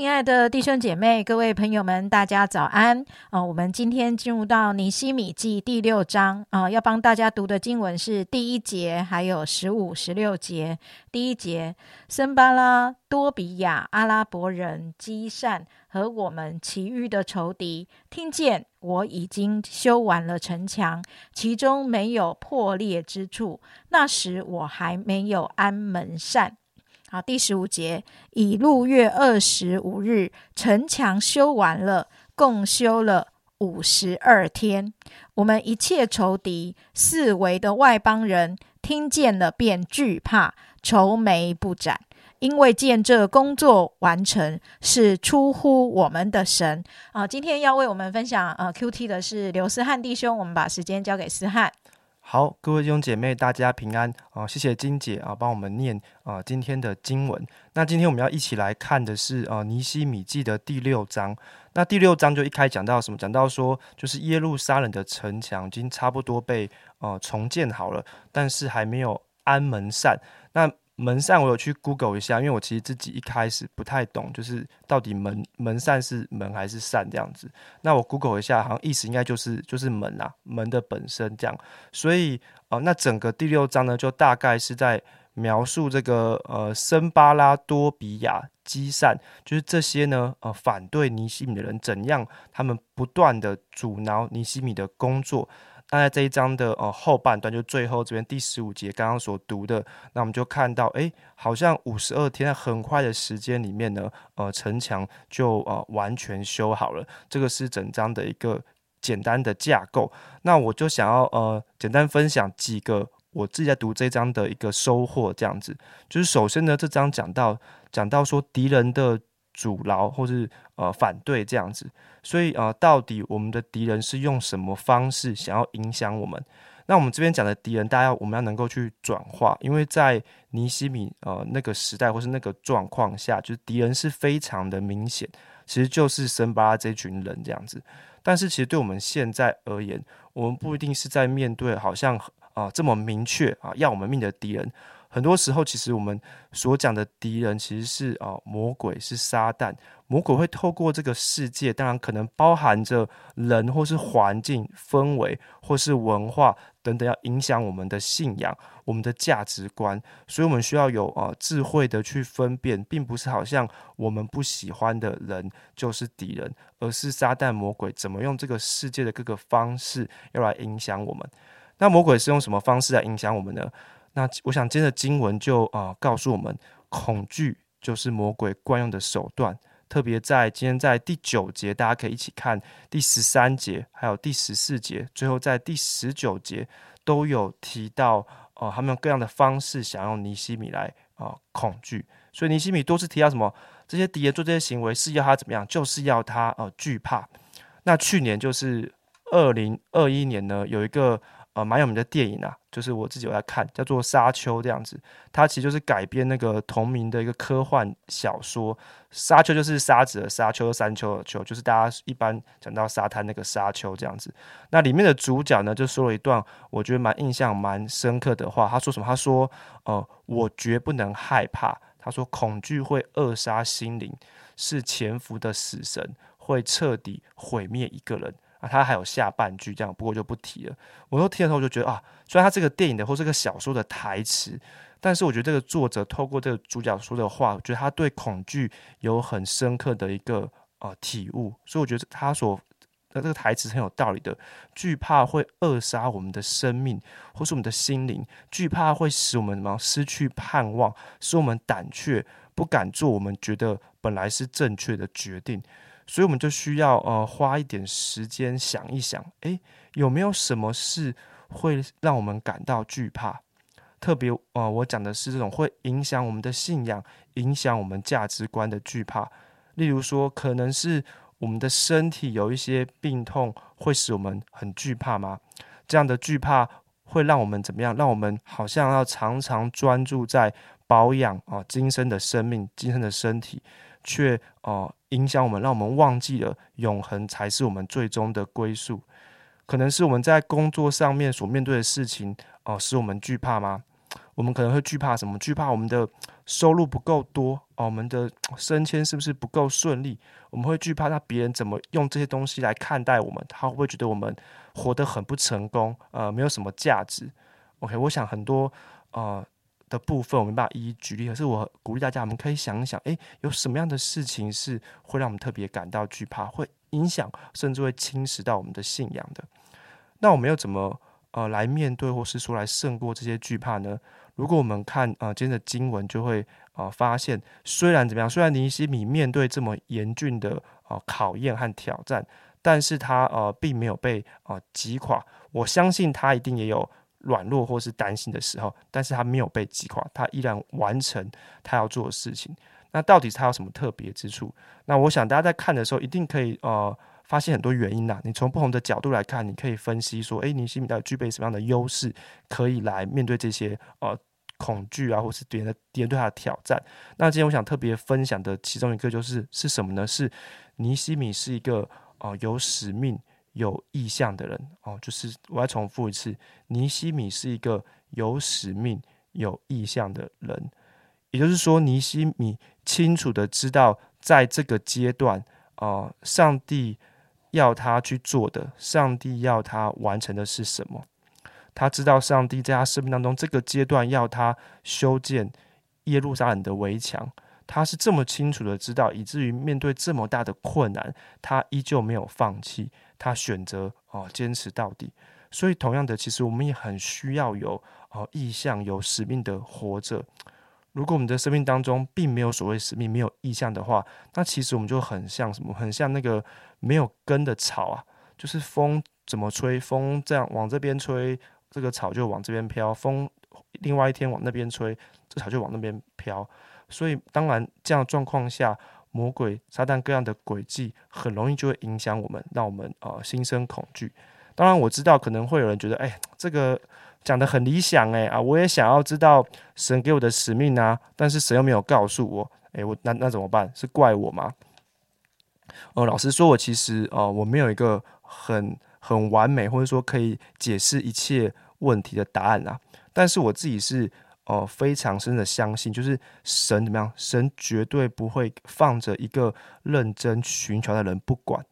亲爱的弟兄姐妹、各位朋友们，大家早安！啊，我们今天进入到尼西米记第六章啊，要帮大家读的经文是第一节，还有十五、十六节。第一节：森巴拉、多比亚、阿拉伯人、基善和我们其余的仇敌，听见我已经修完了城墙，其中没有破裂之处。那时我还没有安门扇。好，第十五节，以六月二十五日，城墙修完了，共修了五十二天。我们一切仇敌、四围的外邦人，听见了便惧怕，愁眉不展，因为见这工作完成是出乎我们的神。啊，今天要为我们分享呃 Q T 的是刘思汉弟兄，我们把时间交给思汉。好，各位弟兄姐妹，大家平安啊！谢谢金姐啊，帮我们念啊今天的经文。那今天我们要一起来看的是呃尼西米记的第六章。那第六章就一开讲到什么？讲到说，就是耶路撒冷的城墙已经差不多被呃重建好了，但是还没有安门扇。那门扇我有去 Google 一下，因为我其实自己一开始不太懂，就是到底门门扇是门还是扇这样子。那我 Google 一下，好像意思应该就是就是门啊，门的本身这样。所以呃，那整个第六章呢，就大概是在描述这个呃森巴拉多比亚基善，就是这些呢呃反对尼西米的人怎样，他们不断的阻挠尼西米的工作。那在这一章的呃后半段，就最后这边第十五节刚刚所读的，那我们就看到，哎，好像五十二天很快的时间里面呢，呃，城墙就呃完全修好了。这个是整章的一个简单的架构。那我就想要呃简单分享几个我自己在读这章的一个收获，这样子，就是首先呢，这章讲到讲到说敌人的。阻挠或是呃反对这样子，所以呃，到底我们的敌人是用什么方式想要影响我们？那我们这边讲的敌人，大家我们要能够去转化，因为在尼西米呃那个时代或是那个状况下，就是敌人是非常的明显，其实就是森巴拉这群人这样子。但是其实对我们现在而言，我们不一定是在面对好像啊这么明确啊要我们命的敌人。很多时候，其实我们所讲的敌人，其实是啊魔鬼，是撒旦。魔鬼会透过这个世界，当然可能包含着人，或是环境氛围，或是文化等等，要影响我们的信仰、我们的价值观。所以，我们需要有啊智慧的去分辨，并不是好像我们不喜欢的人就是敌人，而是撒旦魔鬼怎么用这个世界的各个方式要来影响我们。那魔鬼是用什么方式来影响我们呢？那我想，今天的经文就啊告诉我们，恐惧就是魔鬼惯用的手段。特别在今天在第九节，大家可以一起看第十三节，还有第十四节，最后在第十九节都有提到，哦，他们用各样的方式想用尼西米来啊恐惧。所以尼西米多次提到什么？这些敌人做这些行为是要他怎么样？就是要他呃惧怕。那去年就是二零二一年呢，有一个。呃，蛮有名的电影啊，就是我自己有在看，叫做《沙丘》这样子。它其实就是改编那个同名的一个科幻小说。沙丘就是沙子的沙丘，山丘的丘，就是大家一般讲到沙滩那个沙丘这样子。那里面的主角呢，就说了一段我觉得蛮印象蛮深刻的话。他说什么？他说：“呃，我绝不能害怕。”他说：“恐惧会扼杀心灵，是潜伏的死神，会彻底毁灭一个人。”啊，他还有下半句这样，不过就不提了。我都听的时候，我就觉得啊，虽然他这个电影的或这个小说的台词，但是我觉得这个作者透过这个主角说的话，我觉得他对恐惧有很深刻的一个呃体悟。所以我觉得他所的这个台词很有道理的。惧怕会扼杀我们的生命，或是我们的心灵；惧怕会使我们什么失去盼望，使我们胆怯，不敢做我们觉得本来是正确的决定。所以我们就需要呃花一点时间想一想，诶，有没有什么事会让我们感到惧怕？特别呃，我讲的是这种会影响我们的信仰、影响我们价值观的惧怕。例如说，可能是我们的身体有一些病痛，会使我们很惧怕吗？这样的惧怕会让我们怎么样？让我们好像要常常专注在保养啊，今生的生命、今生的身体。却哦影响我们，让我们忘记了永恒才是我们最终的归宿。可能是我们在工作上面所面对的事情哦，使我们惧怕吗？我们可能会惧怕什么？惧怕我们的收入不够多哦，我们的升迁是不是不够顺利？我们会惧怕那别人怎么用这些东西来看待我们？他会不会觉得我们活得很不成功？呃，没有什么价值？OK，我想很多呃的部分我没办法一一举例，可是我鼓励大家，我们可以想一想，诶，有什么样的事情是会让我们特别感到惧怕，会影响甚至会侵蚀到我们的信仰的？那我们又怎么呃来面对，或是说来胜过这些惧怕呢？如果我们看呃今天的经文，就会呃发现，虽然怎么样，虽然尼西米面对这么严峻的呃考验和挑战，但是他呃并没有被呃击垮。我相信他一定也有软弱或是担心的时候，但是他没有被击垮，他依然完成他要做的事情。那到底他有什么特别之处？那我想大家在看的时候，一定可以呃。发现很多原因呐，你从不同的角度来看，你可以分析说，诶，尼西米到底具备什么样的优势，可以来面对这些呃恐惧啊，或是敌人的敌人对他的挑战。那今天我想特别分享的其中一个就是是什么呢？是尼西米是一个呃有使命、有意向的人哦。就是我要重复一次，尼西米是一个有使命、有意向的人。也就是说，尼西米清楚的知道，在这个阶段，呃，上帝。要他去做的，上帝要他完成的是什么？他知道上帝在他生命当中这个阶段要他修建耶路撒冷的围墙，他是这么清楚的知道，以至于面对这么大的困难，他依旧没有放弃，他选择哦坚持到底。所以，同样的，其实我们也很需要有哦意向、有使命的活着。如果我们的生命当中并没有所谓使命、没有意向的话，那其实我们就很像什么？很像那个没有根的草啊，就是风怎么吹，风这样往这边吹，这个草就往这边飘；风另外一天往那边吹，这草就往那边飘。所以，当然这样状况下，魔鬼、撒旦各样的诡计，很容易就会影响我们，让我们呃心生恐惧。当然，我知道可能会有人觉得，哎，这个。讲的很理想诶啊，我也想要知道神给我的使命啊，但是神又没有告诉我，诶，我那那怎么办？是怪我吗？哦，老实说，我其实哦，我没有一个很很完美，或者说可以解释一切问题的答案啊。但是我自己是哦非常深的相信，就是神怎么样，神绝对不会放着一个认真寻求的人不管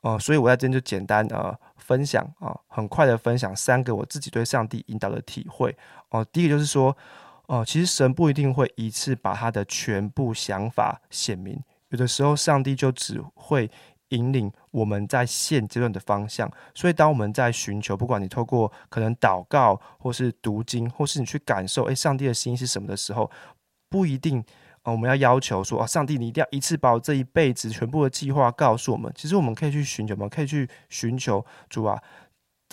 哦。所以我在这边就简单呃。分享啊，很快的分享三个我自己对上帝引导的体会哦。第一个就是说，哦，其实神不一定会一次把他的全部想法显明，有的时候上帝就只会引领我们在现阶段的方向。所以，当我们在寻求，不管你透过可能祷告，或是读经，或是你去感受，诶，上帝的心意是什么的时候，不一定。啊，我们要要求说，啊，上帝，你一定要一次把我这一辈子全部的计划告诉我们。其实我们可以去寻求，我们可以去寻求主啊，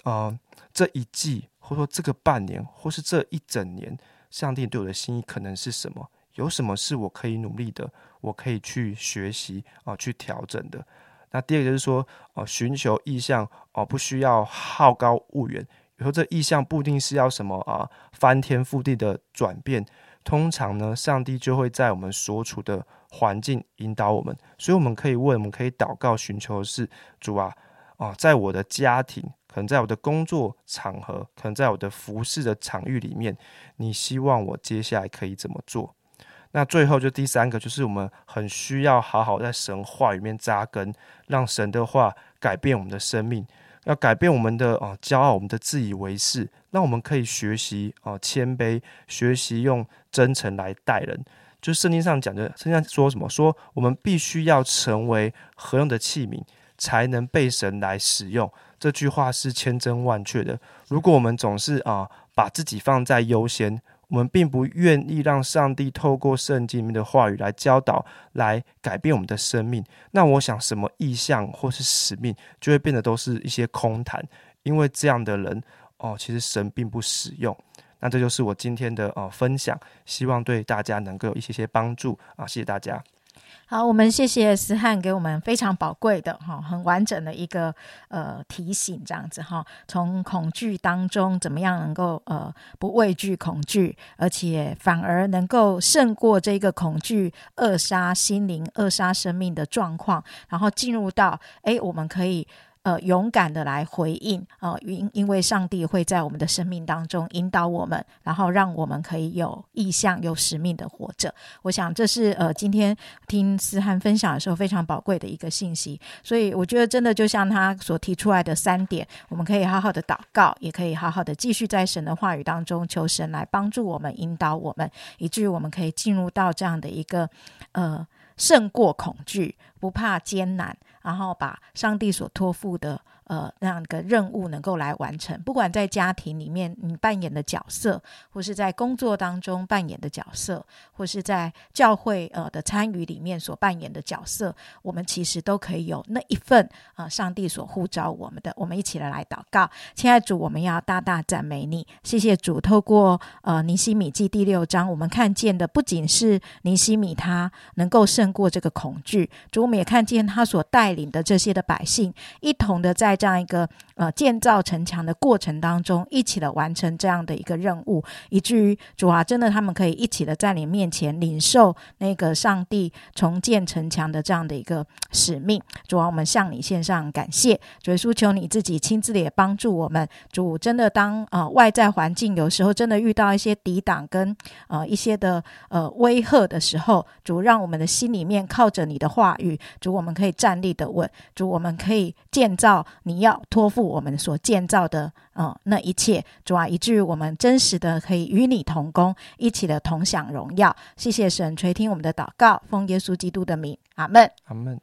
呃，这一季，或者说这个半年，或是这一整年，上帝对我的心意可能是什么？有什么是我可以努力的？我可以去学习啊，去调整的。那第二个就是说，哦，寻求意向，哦，不需要好高骛远。有时候这意向不一定是要什么啊，翻天覆地的转变。通常呢，上帝就会在我们所处的环境引导我们，所以我们可以问，我们可以祷告寻求的是主啊，啊，在我的家庭，可能在我的工作场合，可能在我的服饰的场域里面，你希望我接下来可以怎么做？那最后就第三个，就是我们很需要好好在神话里面扎根，让神的话改变我们的生命。要改变我们的啊骄傲，我们的自以为是，那我们可以学习啊谦卑，学习用真诚来待人。就圣经上讲的，圣经上说什么？说我们必须要成为合用的器皿，才能被神来使用。这句话是千真万确的。如果我们总是啊把自己放在优先，我们并不愿意让上帝透过圣经里面的话语来教导、来改变我们的生命。那我想，什么意向或是使命，就会变得都是一些空谈。因为这样的人，哦，其实神并不使用。那这就是我今天的呃分享，希望对大家能够有一些些帮助啊！谢谢大家。好，我们谢谢思翰给我们非常宝贵的哈，很完整的一个呃提醒，这样子哈，从恐惧当中怎么样能够呃不畏惧恐惧，而且反而能够胜过这个恐惧扼杀心灵、扼杀生命的状况，然后进入到哎，我们可以呃勇敢的来回应，呃因因为上帝会在我们的生命当中引导我们，然后让我们可以有意向、有使命的活着。我想这是呃今天听思涵分享的时候非常宝贵的一个信息。所以我觉得真的就像他所提出来的三点，我们可以好好的祷告，也可以好好的继续在神的话语当中求神来帮助我们、引导我们，以至于我们可以进入到这样的一个呃。胜过恐惧，不怕艰难，然后把上帝所托付的。呃，那样个任务能够来完成，不管在家庭里面你扮演的角色，或是在工作当中扮演的角色，或是在教会呃的参与里面所扮演的角色，我们其实都可以有那一份啊，上帝所呼召我们的。我们一起来来祷告，亲爱主，我们要大大赞美你，谢谢主。透过呃尼西米记第六章，我们看见的不仅是尼西米他能够胜过这个恐惧，主，我们也看见他所带领的这些的百姓一同的在。这样一个呃建造城墙的过程当中，一起的完成这样的一个任务，以至于主啊，真的他们可以一起的在你面前领受那个上帝重建城墙的这样的一个使命。主啊，我们向你献上感谢，主耶稣求你自己亲自的也帮助我们。主真的当呃外在环境有时候真的遇到一些抵挡跟呃一些的呃威吓的时候，主让我们的心里面靠着你的话语，主我们可以站立的稳，主我们可以建造。你要托付我们所建造的，呃，那一切，主啊，以至于我们真实的可以与你同工，一起的同享荣耀。谢谢神垂听我们的祷告，奉耶稣基督的名，阿门，阿门。